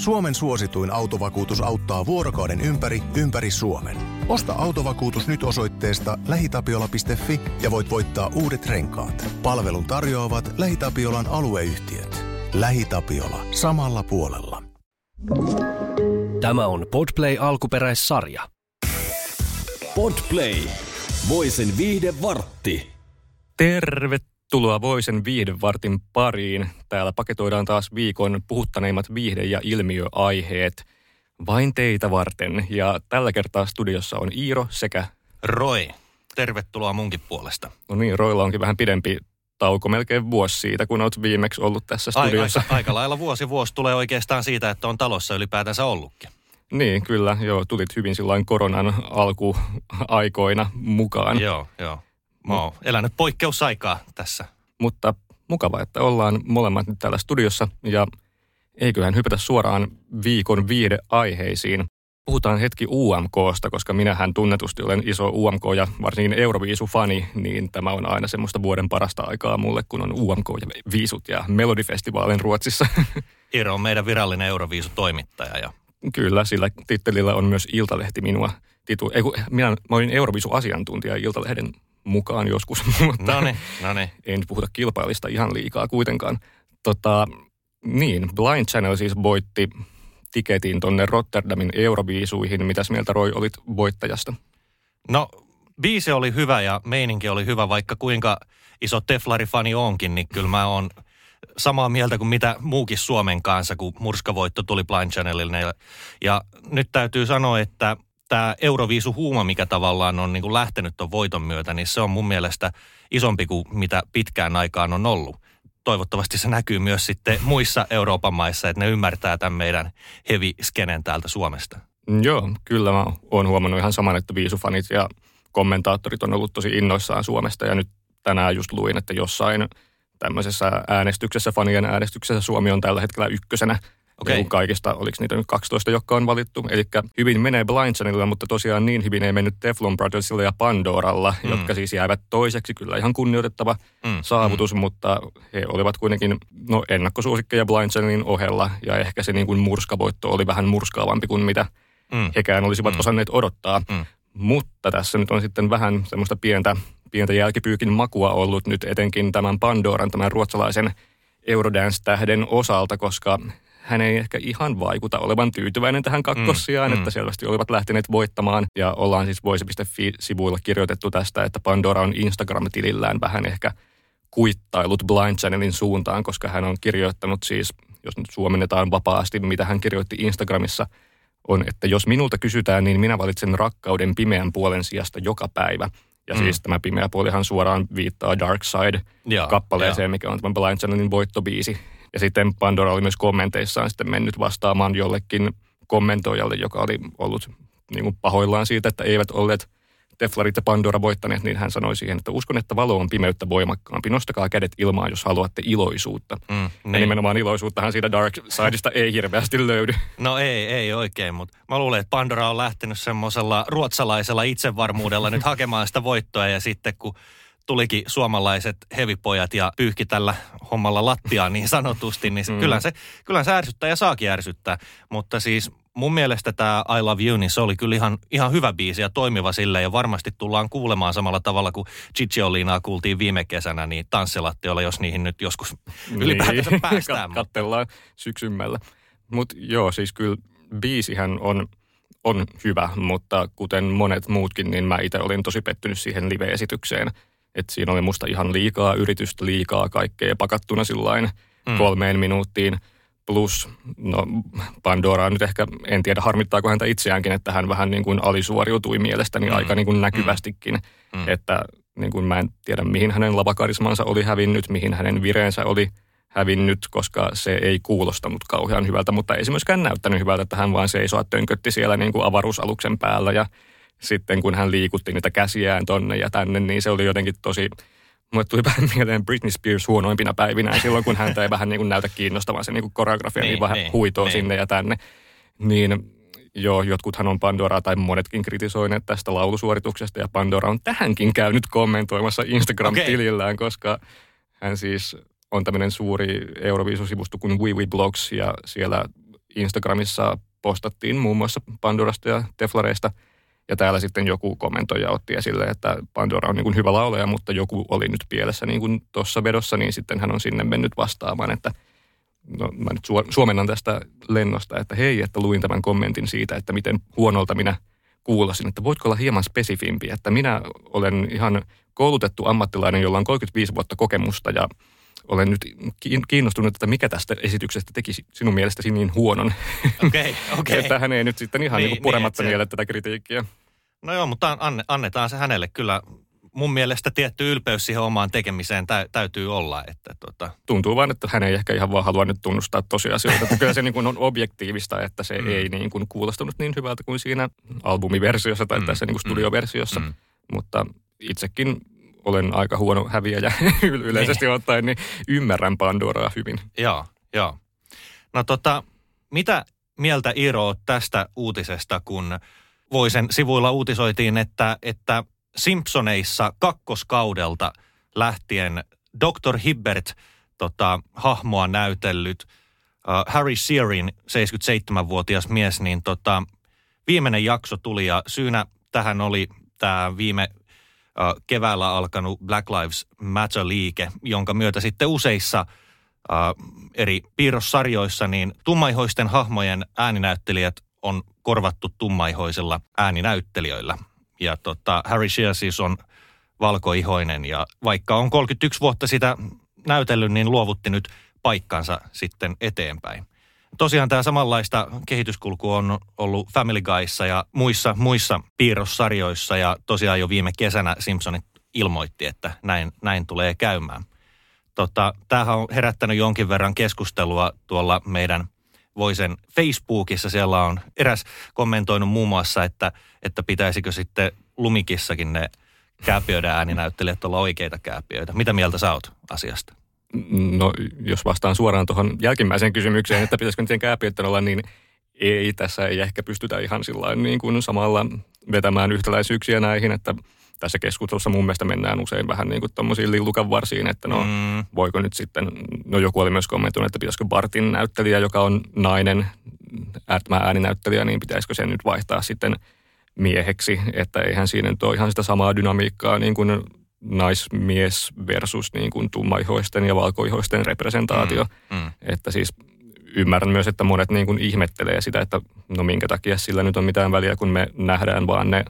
Suomen suosituin autovakuutus auttaa vuorokauden ympäri, ympäri Suomen. Osta autovakuutus nyt osoitteesta lähitapiola.fi ja voit voittaa uudet renkaat. Palvelun tarjoavat LähiTapiolan alueyhtiöt. LähiTapiola. Samalla puolella. Tämä on Podplay alkuperäissarja. Podplay. Voisen viihde vartti. Tervetuloa Voisen viihdevartin pariin. Täällä paketoidaan taas viikon puhuttaneimmat viihde- ja ilmiöaiheet vain teitä varten. Ja tällä kertaa studiossa on Iiro sekä... Roy, tervetuloa munkin puolesta. No niin, Roilla onkin vähän pidempi tauko, melkein vuosi siitä, kun olet viimeksi ollut tässä studiossa. Aika, aika lailla vuosi vuosi tulee oikeastaan siitä, että on talossa ylipäätänsä ollutkin. Niin, kyllä. Joo, tulit hyvin silloin koronan alkuaikoina mukaan. Joo, joo. Mä oon elänyt poikkeusaikaa tässä. Mutta mukava, että ollaan molemmat nyt täällä studiossa ja eiköhän hypätä suoraan viikon viihdeaiheisiin. Puhutaan hetki UMKsta, koska minähän tunnetusti olen iso UMK ja varsinkin Euroviisu-fani, niin tämä on aina semmoista vuoden parasta aikaa mulle, kun on UMK ja viisut ja Melodifestivaalin Ruotsissa. Iiro on meidän virallinen Euroviisu-toimittaja ja Kyllä, sillä tittelillä on myös Iltalehti minua titu. Ei, minä, mä olin Eurovisu-asiantuntija Iltalehden mukaan joskus, mutta no niin, no niin. ei nyt puhuta kilpailista ihan liikaa kuitenkaan. Tota, niin, Blind Channel siis voitti tiketin tonne Rotterdamin Euroviisuihin. Mitäs mieltä Roy olit voittajasta? No, biisi oli hyvä ja meininki oli hyvä, vaikka kuinka iso Teflari-fani onkin, niin kyllä mä oon samaa mieltä kuin mitä muukin Suomen kanssa, kun murskavoitto tuli Blind Channelille. Ja nyt täytyy sanoa, että tämä Euroviisu-huuma, mikä tavallaan on niin kuin lähtenyt tuon voiton myötä, niin se on mun mielestä isompi kuin mitä pitkään aikaan on ollut. Toivottavasti se näkyy myös sitten muissa Euroopan maissa, että ne ymmärtää tämän meidän heavy-skenen täältä Suomesta. Joo, kyllä mä oon huomannut ihan saman, että viisufanit ja kommentaattorit on ollut tosi innoissaan Suomesta ja nyt tänään just luin, että jossain tämmöisessä äänestyksessä, fanien äänestyksessä Suomi on tällä hetkellä ykkösenä Okay. Niin kaikista, oliko niitä nyt 12, jotka on valittu. Eli hyvin menee Blind Channelilla, mutta tosiaan niin hyvin ei mennyt Teflon Brothersilla ja Pandoralla, mm. jotka siis jäävät toiseksi. Kyllä ihan kunnioitettava mm. saavutus, mm. mutta he olivat kuitenkin no, ennakkosuosikkeja Blind Channelin ohella. Ja ehkä se niin kuin murskavoitto oli vähän murskaavampi kuin mitä mm. hekään olisivat mm. osanneet odottaa. Mm. Mutta tässä nyt on sitten vähän semmoista pientä, pientä jälkipyykin makua ollut nyt etenkin tämän Pandoran, tämän ruotsalaisen Eurodance-tähden osalta, koska hän ei ehkä ihan vaikuta olevan tyytyväinen tähän kakkossiaan, mm, että mm. selvästi olivat lähteneet voittamaan. Ja ollaan siis voisi.fi-sivuilla kirjoitettu tästä, että Pandora on Instagram-tilillään vähän ehkä kuittailut Blind Channelin suuntaan, koska hän on kirjoittanut siis, jos nyt suomennetaan vapaasti, mitä hän kirjoitti Instagramissa, on, että jos minulta kysytään, niin minä valitsen rakkauden pimeän puolen sijasta joka päivä. Ja mm. siis tämä pimeä puolihan suoraan viittaa Dark Side-kappaleeseen, mikä on tämän Blind Channelin voittobiisi. Ja sitten Pandora oli myös kommenteissaan sitten mennyt vastaamaan jollekin kommentoijalle, joka oli ollut niin kuin pahoillaan siitä, että eivät olleet Teflarit ja Pandora voittaneet, niin hän sanoi siihen, että uskon, että valo on pimeyttä voimakkaampi. Nostakaa kädet ilmaan, jos haluatte iloisuutta. Mm, niin. Ja nimenomaan iloisuuttahan siitä Dark Sideista ei hirveästi löydy. No ei, ei oikein, mutta mä luulen, että Pandora on lähtenyt semmoisella ruotsalaisella itsevarmuudella nyt hakemaan sitä voittoa ja sitten kun tulikin suomalaiset hevipojat ja pyyhki tällä hommalla lattiaa niin sanotusti, niin mm. kyllä, se, kyllä se ärsyttää ja saakin ärsyttää. Mutta siis mun mielestä tämä I Love You, niin se oli kyllä ihan, ihan hyvä biisi ja toimiva sille ja varmasti tullaan kuulemaan samalla tavalla kuin Olinaa kuultiin viime kesänä, niin tanssilattiolla, jos niihin nyt joskus niin. ylipäätänsä päästään. Kattellaan syksymällä. Mutta joo, siis kyllä biisihän on, on hyvä, mutta kuten monet muutkin, niin mä itse olin tosi pettynyt siihen live-esitykseen – että siinä oli musta ihan liikaa yritystä, liikaa kaikkea pakattuna sillain mm. kolmeen minuuttiin. Plus, no Pandora nyt ehkä, en tiedä harmittaako häntä itseäänkin, että hän vähän niin kuin alisuoriutui mielestäni mm. aika niin kuin näkyvästikin. Mm. Että niin kuin mä en tiedä, mihin hänen lavakarismansa oli hävinnyt, mihin hänen vireensä oli hävinnyt, koska se ei kuulostanut kauhean hyvältä, mutta ei se myöskään näyttänyt hyvältä, että hän vaan seisoo tönkötti siellä niin kuin avaruusaluksen päällä ja sitten kun hän liikutti niitä käsiään tonne ja tänne, niin se oli jotenkin tosi, mulle tuli vähän mieleen Britney Spears huonoimpina päivinä, silloin kun häntä ei vähän niin kuin näytä kiinnostavan se niin kuin koreografia, niin, niin vähän niin, huitoo niin. sinne ja tänne. Niin joo, jotkuthan on Pandora tai monetkin kritisoineet tästä laulusuorituksesta ja Pandora on tähänkin käynyt kommentoimassa Instagram-tilillään, okay. koska hän siis on tämmöinen suuri Euroviisusivusto kuin WeWe Blogs ja siellä Instagramissa postattiin muun muassa Pandorasta ja Teflareista. Ja täällä sitten joku kommentoija otti esille, että Pandora on niin kuin hyvä laulaja, mutta joku oli nyt pielessä niin kuin tuossa vedossa, niin sitten hän on sinne mennyt vastaamaan, että no mä nyt suomennan tästä lennosta, että hei, että luin tämän kommentin siitä, että miten huonolta minä kuulosin, että voitko olla hieman spesifimpi, että minä olen ihan koulutettu ammattilainen, jolla on 35 vuotta kokemusta ja olen nyt kiinnostunut, että mikä tästä esityksestä teki sinun mielestäsi niin huonon. Okei, okay, okei. Okay. että hän ei nyt sitten ihan niin, niin purematta niin, tätä kritiikkiä. No joo, mutta anne, annetaan se hänelle kyllä. Mun mielestä tietty ylpeys siihen omaan tekemiseen tä, täytyy olla. Että tota. Tuntuu vaan, että hän ei ehkä ihan vaan halua nyt tunnustaa tosiasioita. Että kyllä se niin kuin on objektiivista, että se mm. ei niin kuin kuulostunut niin hyvältä kuin siinä albumiversiossa tai mm. tässä niin kuin mm. studioversiossa. Mm. Mutta itsekin olen aika huono häviäjä yleisesti niin. ottaen, niin ymmärrän Pandoraa hyvin. Joo, joo. No tota, mitä mieltä Iiro tästä uutisesta, kun Voisen sivuilla uutisoitiin, että, että Simpsoneissa kakkoskaudelta lähtien Dr. Hibbert tota, hahmoa näytellyt uh, Harry Shearin 77-vuotias mies, niin tota, viimeinen jakso tuli ja syynä tähän oli tämä viime keväällä alkanut Black Lives Matter-liike, jonka myötä sitten useissa eri piirrossarjoissa niin tummaihoisten hahmojen ääninäyttelijät on korvattu tummaihoisilla ääninäyttelijöillä. Ja tota, Harry Shearer siis on valkoihoinen ja vaikka on 31 vuotta sitä näytellyt, niin luovutti nyt paikkansa sitten eteenpäin. Tosiaan tämä samanlaista kehityskulku on ollut Family Guyssa ja muissa, muissa piirrossarjoissa ja tosiaan jo viime kesänä Simpsonit ilmoitti, että näin, näin tulee käymään. Tota, tämähän on herättänyt jonkin verran keskustelua tuolla meidän Voisen Facebookissa. Siellä on eräs kommentoinut muun muassa, että, että pitäisikö sitten Lumikissakin ne kääpiöiden ääninäyttelijät olla oikeita kääpiöitä. Mitä mieltä sä oot asiasta? No, jos vastaan suoraan tuohon jälkimmäiseen kysymykseen, että pitäisikö niiden kääpiöiden olla, niin ei, tässä ei ehkä pystytä ihan sillä niin kuin samalla vetämään yhtäläisyyksiä näihin, että tässä keskustelussa mun mielestä mennään usein vähän niin kuin tuommoisiin lillukan varsiin, että no mm. voiko nyt sitten, no joku oli myös kommentoinut, että pitäisikö Bartin näyttelijä, joka on nainen, äärettömän ääninäyttelijä, niin pitäisikö sen nyt vaihtaa sitten mieheksi, että eihän siinä nyt ole ihan sitä samaa dynamiikkaa niin kuin naismies versus niin kuin tummaihoisten ja valkoihoisten representaatio. Mm, mm. Että siis ymmärrän myös, että monet niin kuin ihmettelee sitä, että no minkä takia sillä nyt on mitään väliä, kun me nähdään vaan ne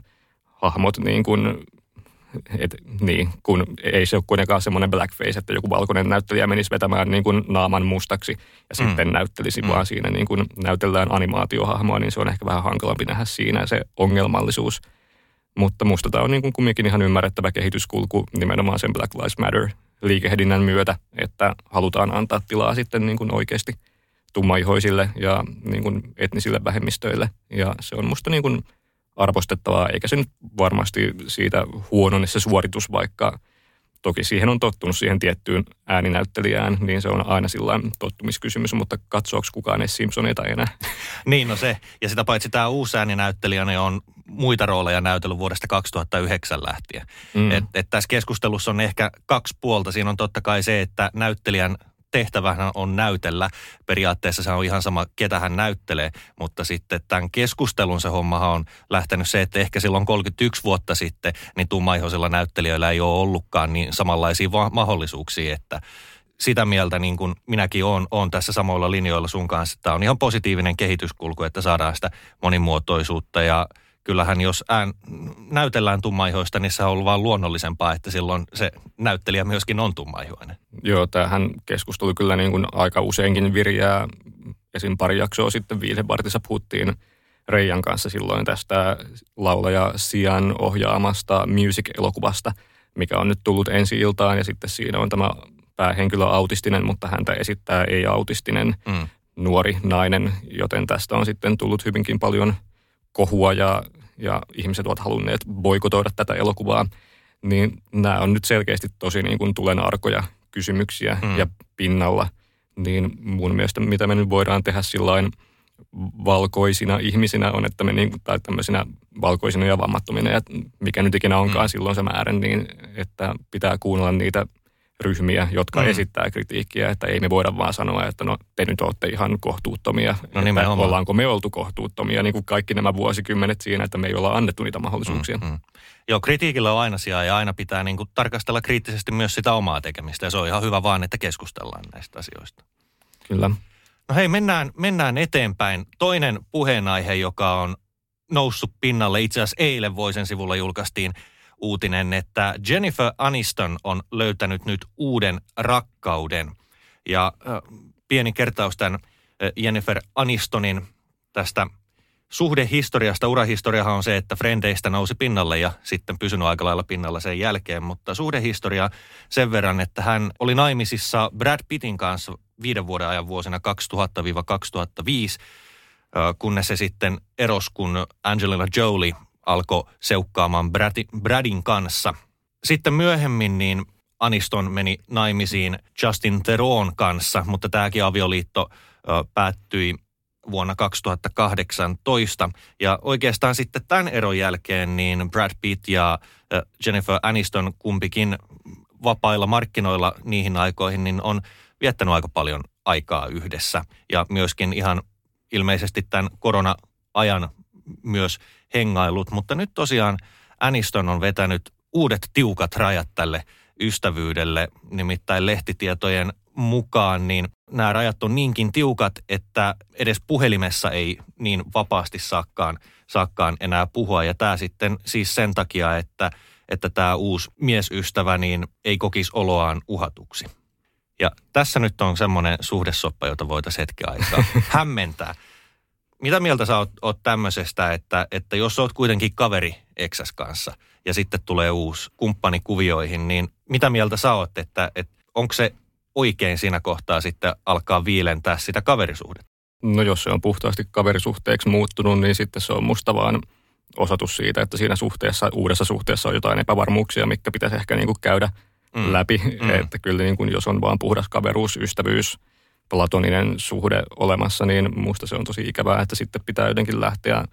hahmot niin kuin, et, niin, kun ei se ole kuitenkaan semmoinen blackface, että joku valkoinen näyttelijä menisi vetämään niin kuin naaman mustaksi ja mm. sitten näyttelisi mm. vaan siinä niin kuin näytellään animaatiohahmoa, niin se on ehkä vähän hankalampi nähdä siinä se ongelmallisuus – mutta musta tämä on niin kuin kumminkin ihan ymmärrettävä kehityskulku nimenomaan sen Black Lives Matter liikehdinnän myötä, että halutaan antaa tilaa sitten niin kuin oikeasti tummaihoisille ja niin kuin etnisille vähemmistöille. Ja se on musta niin kuin arvostettavaa, eikä se nyt varmasti siitä huonone se suoritus, vaikka toki siihen on tottunut siihen tiettyyn ääninäyttelijään, niin se on aina sillä tottumiskysymys, mutta katsoako kukaan edes Simpsoneita enää? Niin, no se. Ja sitä paitsi tämä uusi ääninäyttelijä niin on muita rooleja näytellyt vuodesta 2009 lähtien. Mm. Et, et tässä keskustelussa on ehkä kaksi puolta. Siinä on totta kai se, että näyttelijän tehtävähän on näytellä. Periaatteessa se on ihan sama, ketä hän näyttelee, mutta sitten tämän keskustelun se hommahan on lähtenyt se, että ehkä silloin 31 vuotta sitten, niin tummaihoisilla näyttelijöillä ei ole ollutkaan niin samanlaisia mahdollisuuksia, että sitä mieltä niin kuin minäkin olen, olen tässä samoilla linjoilla sun kanssa. Tämä on ihan positiivinen kehityskulku, että saadaan sitä monimuotoisuutta ja kyllähän jos ään, näytellään tummaihoista, niin se on ollut vaan luonnollisempaa, että silloin se näyttelijä myöskin on tummaihoinen. Joo, tämähän keskustelu kyllä niin kuin aika useinkin virjää. Esim. pari jaksoa sitten Viilevartissa puhuttiin Reijan kanssa silloin tästä laulaja Sian ohjaamasta music-elokuvasta, mikä on nyt tullut ensi iltaan ja sitten siinä on tämä päähenkilö autistinen, mutta häntä esittää ei-autistinen mm. nuori nainen, joten tästä on sitten tullut hyvinkin paljon – kohua ja, ja ihmiset ovat halunneet boikotoida tätä elokuvaa, niin nämä on nyt selkeästi tosi niin kuin tulenarkoja kysymyksiä mm. ja pinnalla. Niin mun mielestä mitä me nyt voidaan tehdä sillain valkoisina ihmisinä on, että me niin, tai tämmöisinä valkoisina ja vammattomina, ja mikä nyt ikinä onkaan mm. silloin se määrä, niin että pitää kuunnella niitä ryhmiä, jotka Mm. esittää kritiikkiä, että ei me voida vaan sanoa, että no te nyt olette ihan kohtuuttomia. No että nimenomaan. Ollaanko me oltu kohtuuttomia, niin kuin kaikki nämä vuosikymmenet siinä, että me ei olla annettu niitä mahdollisuuksia. Mm, mm. Joo, kritiikillä on aina sijaa ja aina pitää niin kuin tarkastella kriittisesti myös sitä omaa tekemistä. Ja se on ihan hyvä vaan, että keskustellaan näistä asioista. Kyllä. No hei, mennään, mennään eteenpäin. Toinen puheenaihe, joka on noussut pinnalle, itse asiassa eilen Voisen sivulla julkaistiin uutinen, että Jennifer Aniston on löytänyt nyt uuden rakkauden. Ja pieni kertaus tämän Jennifer Anistonin tästä suhdehistoriasta. Urahistoriahan on se, että Frendeistä nousi pinnalle ja sitten pysynyt aika lailla pinnalla sen jälkeen. Mutta suhdehistoria sen verran, että hän oli naimisissa Brad Pittin kanssa viiden vuoden ajan vuosina 2000-2005, ö, kunnes se sitten erosi, kun Angelina Jolie alkoi seukkaamaan Bradin, kanssa. Sitten myöhemmin niin Aniston meni naimisiin Justin Theron kanssa, mutta tämäkin avioliitto ö, päättyi vuonna 2018. Ja oikeastaan sitten tämän eron jälkeen niin Brad Pitt ja ö, Jennifer Aniston kumpikin vapailla markkinoilla niihin aikoihin, niin on viettänyt aika paljon aikaa yhdessä. Ja myöskin ihan ilmeisesti tämän korona-ajan myös hengailut. Mutta nyt tosiaan Aniston on vetänyt uudet tiukat rajat tälle ystävyydelle, nimittäin lehtitietojen mukaan, niin nämä rajat on niinkin tiukat, että edes puhelimessa ei niin vapaasti saakkaan, saakkaan enää puhua. Ja tämä sitten siis sen takia, että, että tämä uusi miesystävä niin ei kokisi oloaan uhatuksi. Ja tässä nyt on semmoinen suhdesoppa, jota voitaisiin hetken aikaa hämmentää. Mitä mieltä sä oot, oot tämmöisestä, että, että jos oot kuitenkin kaveri Exas kanssa ja sitten tulee uusi kumppani kuvioihin, niin mitä mieltä sä oot, että, että onko se oikein siinä kohtaa sitten alkaa viilentää sitä kaverisuhdetta? No jos se on puhtaasti kaverisuhteeksi muuttunut, niin sitten se on musta vaan osoitus siitä, että siinä suhteessa, uudessa suhteessa on jotain epävarmuuksia, mikä pitäisi ehkä niin kuin käydä Mm. läpi. Mm. Että kyllä niin kuin jos on vaan puhdas kaveruus, ystävyys, platoninen suhde olemassa, niin musta se on tosi ikävää, että sitten pitää jotenkin lähteä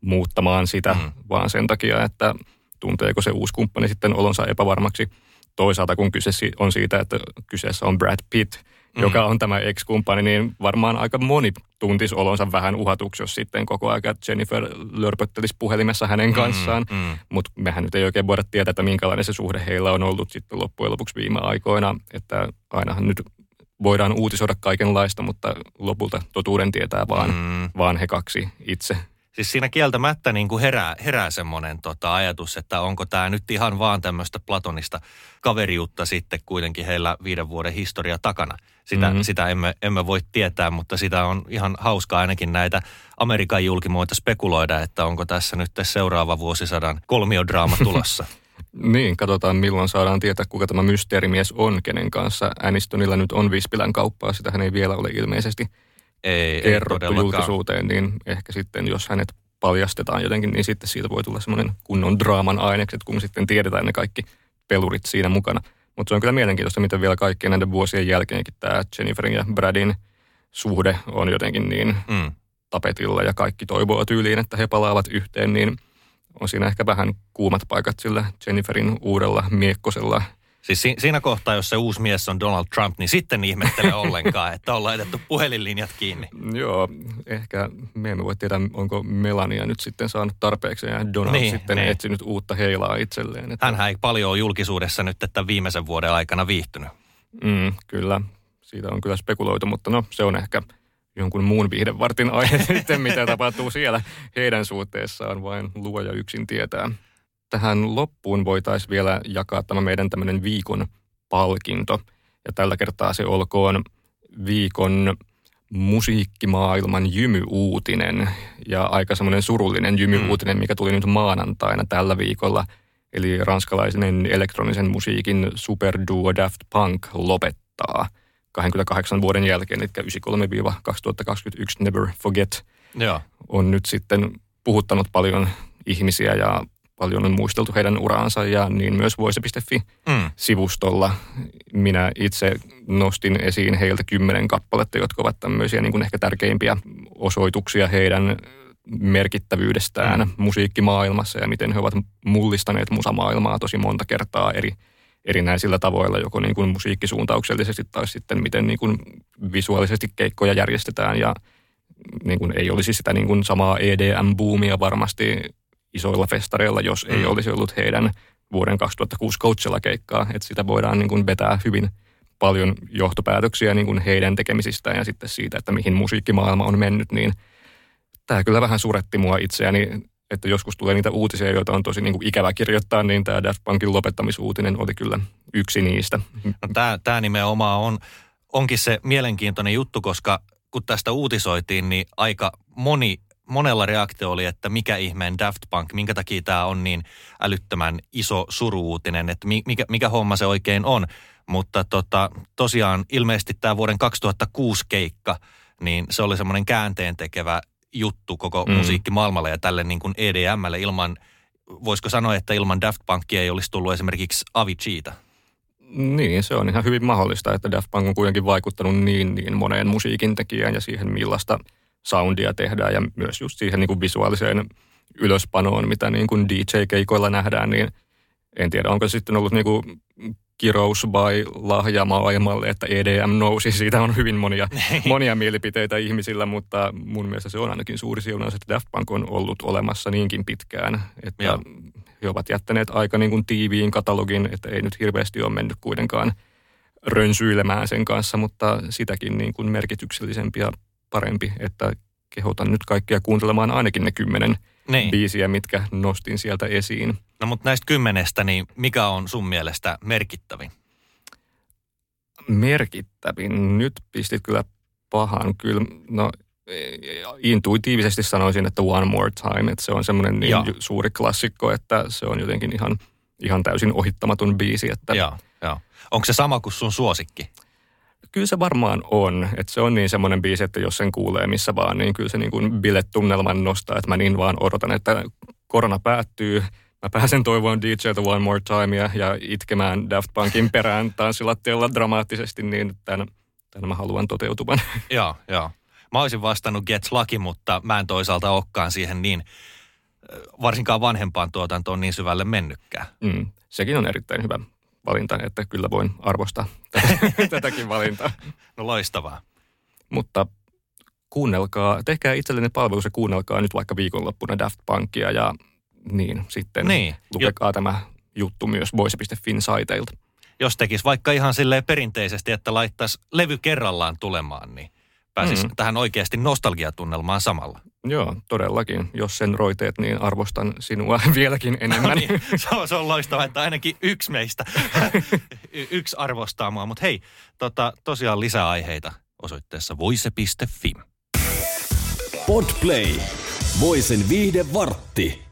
muuttamaan sitä Mm. mm. vaan sen takia, että tunteeko se uusi kumppani sitten olonsa epävarmaksi. Toisaalta kun kyse on siitä, että kyseessä on Brad Pitt, Mm. mm. joka on tämä ex-kumppani, niin varmaan aika moni tuntisi olonsa vähän uhatuksi, jos sitten koko ajan Jennifer lörpöttelisi puhelimessa hänen kanssaan. Mm, mm. Mutta mehän nyt ei oikein voida tietää, että minkälainen se suhde heillä on ollut sitten loppujen lopuksi viime aikoina. Että ainahan nyt voidaan uutisoida kaikenlaista, mutta lopulta totuuden tietää vaan, Mm. vaan he kaksi itse. Siis siinä kieltämättä niin kuin herää, herää semmoinen tota ajatus, että onko tämä nyt ihan vaan tämmöistä platonista kaveriutta sitten kuitenkin heillä viiden vuoden historia takana. Sitä, mm-hmm. Mhm. sitä emme, emme voi tietää, mutta sitä on ihan hauskaa ainakin näitä Amerikan julkimoita spekuloida, että onko tässä nyt seuraava vuosisadan kolmiodraama tulossa. Niin, katsotaan milloin saadaan tietää, kuka tämä mysteerimies on, kenen kanssa Anistonilla nyt on Vispilän kauppaa. Sitähän ei vielä ole ilmeisesti ei, ei kerrottu todellakaan. julkisuuteen, niin ehkä sitten, jos hänet paljastetaan jotenkin, niin sitten siitä voi tulla semmoinen kunnon draaman ainekset, kun sitten tiedetään ne kaikki pelurit siinä mukana. Mutta se on kyllä mielenkiintoista, miten vielä kaikkien näiden vuosien jälkeenkin tämä Jenniferin ja Bradin suhde on jotenkin niin Mm. tapetilla ja kaikki toivoo tyyliin, että he palaavat yhteen, niin on siinä ehkä vähän kuumat paikat sillä Jenniferin uudella miekkosella Siis si- siinä kohtaa, jos se uusi mies on Donald Trump, niin sitten ihmettele ollenkaan, että on laitettu puhelinlinjat kiinni. Joo, ehkä me emme voi tietää, onko Melania nyt sitten saanut tarpeeksi ja Donald Niin, sitten niin. niin. etsinyt uutta heilaa itselleen. Että, Hänhän ei paljon ole julkisuudessa nyt että viimeisen vuoden aikana viihtynyt. mm, kyllä, siitä on kyllä spekuloitu, mutta no se on ehkä jonkun muun viihdevartin aihe sitten, mitä tapahtuu siellä heidän suhteessaan, vain luoja yksin tietää. Tähän loppuun voitaisiin vielä jakaa tämä meidän tämmöinen viikon palkinto. Ja tällä kertaa se olkoon viikon musiikkimaailman jymyuutinen ja aika semmoinen surullinen jymyuutinen, mikä tuli nyt maanantaina tällä viikolla. Eli ranskalaisen elektronisen musiikin superduo Daft Punk lopettaa 28 vuoden jälkeen, eli 93-2021 Never Forget Joo. on nyt sitten puhuttanut paljon ihmisiä ja paljon on muisteltu heidän uraansa ja niin myös voise.fi Mm. sivustolla. Minä itse nostin esiin heiltä kymmenen kappaletta, jotka ovat tämmöisiä niin kuin ehkä tärkeimpiä osoituksia heidän merkittävyydestään mm. musiikkimaailmassa ja miten he ovat mullistaneet musamaailmaa tosi monta kertaa eri, erinäisillä tavoilla, joko niin kuin musiikkisuuntauksellisesti tai sitten miten niin kuin visuaalisesti keikkoja järjestetään ja niin kuin ei olisi sitä niin kuin samaa EDM-boomia varmasti isoilla festareilla, jos ei mm. olisi ollut heidän vuoden 2006 Coachella-keikkaa. Että sitä voidaan niin kuin vetää hyvin paljon johtopäätöksiä niin kuin heidän tekemisistään ja sitten siitä, että mihin musiikkimaailma on mennyt, niin tämä kyllä vähän suretti mua itseäni, että joskus tulee niitä uutisia, joita on tosi niin kuin ikävä kirjoittaa, niin tämä Daft Punkin lopettamisuutinen oli kyllä yksi niistä. No, tämä, tämä nimenomaan on, onkin se mielenkiintoinen juttu, koska kun tästä uutisoitiin, niin aika moni monella reaktio oli, että mikä ihmeen Daft Punk, minkä takia tämä on niin älyttömän iso suruutinen, että mikä, mikä homma se oikein on. Mutta tota, tosiaan ilmeisesti tämä vuoden 2006 keikka, niin se oli semmoinen käänteen tekevä juttu koko mm. musiikkimaailmalle ja tälle niin kuin EDMlle ilman, voisiko sanoa, että ilman Daft Punkia ei olisi tullut esimerkiksi Aviciita? Niin, se on ihan hyvin mahdollista, että Daft Punk on kuitenkin vaikuttanut niin, niin moneen musiikin tekijään ja siihen millaista soundia tehdään ja myös just siihen niin kuin visuaaliseen ylöspanoon, mitä niin kuin DJ-keikoilla nähdään, niin en tiedä, onko sitten ollut niin kuin kirous vai lahja maailmalle, että EDM nousi. Siitä on hyvin monia, monia mielipiteitä ihmisillä, mutta mun mielestä se on ainakin suuri siunaus, että Daft Punk on ollut olemassa niinkin pitkään, että Joo. he ovat jättäneet aika niin kuin tiiviin katalogin, että ei nyt hirveästi ole mennyt kuitenkaan rönsyilemään sen kanssa, mutta sitäkin niin kuin merkityksellisempi ja parempi, että kehotan nyt kaikkia kuuntelemaan ainakin ne kymmenen niin. biisiä, mitkä nostin sieltä esiin. No mutta näistä kymmenestä, niin mikä on sun mielestä merkittävin? Merkittävin? Nyt pistit kyllä pahan. Kyllä, no intuitiivisesti sanoisin, että One More Time, että se on semmoinen niin ja. suuri klassikko, että se on jotenkin ihan, ihan täysin ohittamaton biisi. Että ja, ja. Onko se sama kuin sun suosikki? kyllä se varmaan on. Että se on niin semmoinen biisi, että jos sen kuulee missä vaan, niin kyllä se niin kuin biletunnelman nostaa. Että mä niin vaan odotan, että korona päättyy. Mä pääsen toivoon DJltä One More Time ja, ja itkemään Daft Punkin perään tanssilattialla dramaattisesti, niin tämän, tämän mä haluan toteutuvan. Joo, joo. Mä olisin vastannut Get Lucky, mutta mä en toisaalta olekaan siihen niin, varsinkaan vanhempaan tuotantoon niin syvälle mennytkään. Mm, sekin on erittäin hyvä valinta, että kyllä voin arvostaa tätäkin valintaa. No loistavaa. Mutta kuunnelkaa, tehkää itsellenne palvelus ja kuunnelkaa nyt vaikka viikonloppuna Daft Punkia ja niin, sitten niin. lukekaa jo. tämä juttu myös voice.fin saiteilta. Jos tekisi vaikka ihan silleen perinteisesti, että laittaisi levy kerrallaan tulemaan, niin pääsisi mm. tähän oikeasti nostalgiatunnelmaan samalla. Joo, todellakin. Jos sen roiteet, niin arvostan sinua vieläkin enemmän. No niin, se, on, se on loistavaa, että ainakin yksi meistä, y- yksi arvostaa mua. Mutta hei, tota, tosiaan lisäaiheita osoitteessa voise.fi. Podplay. Voisen viihde vartti.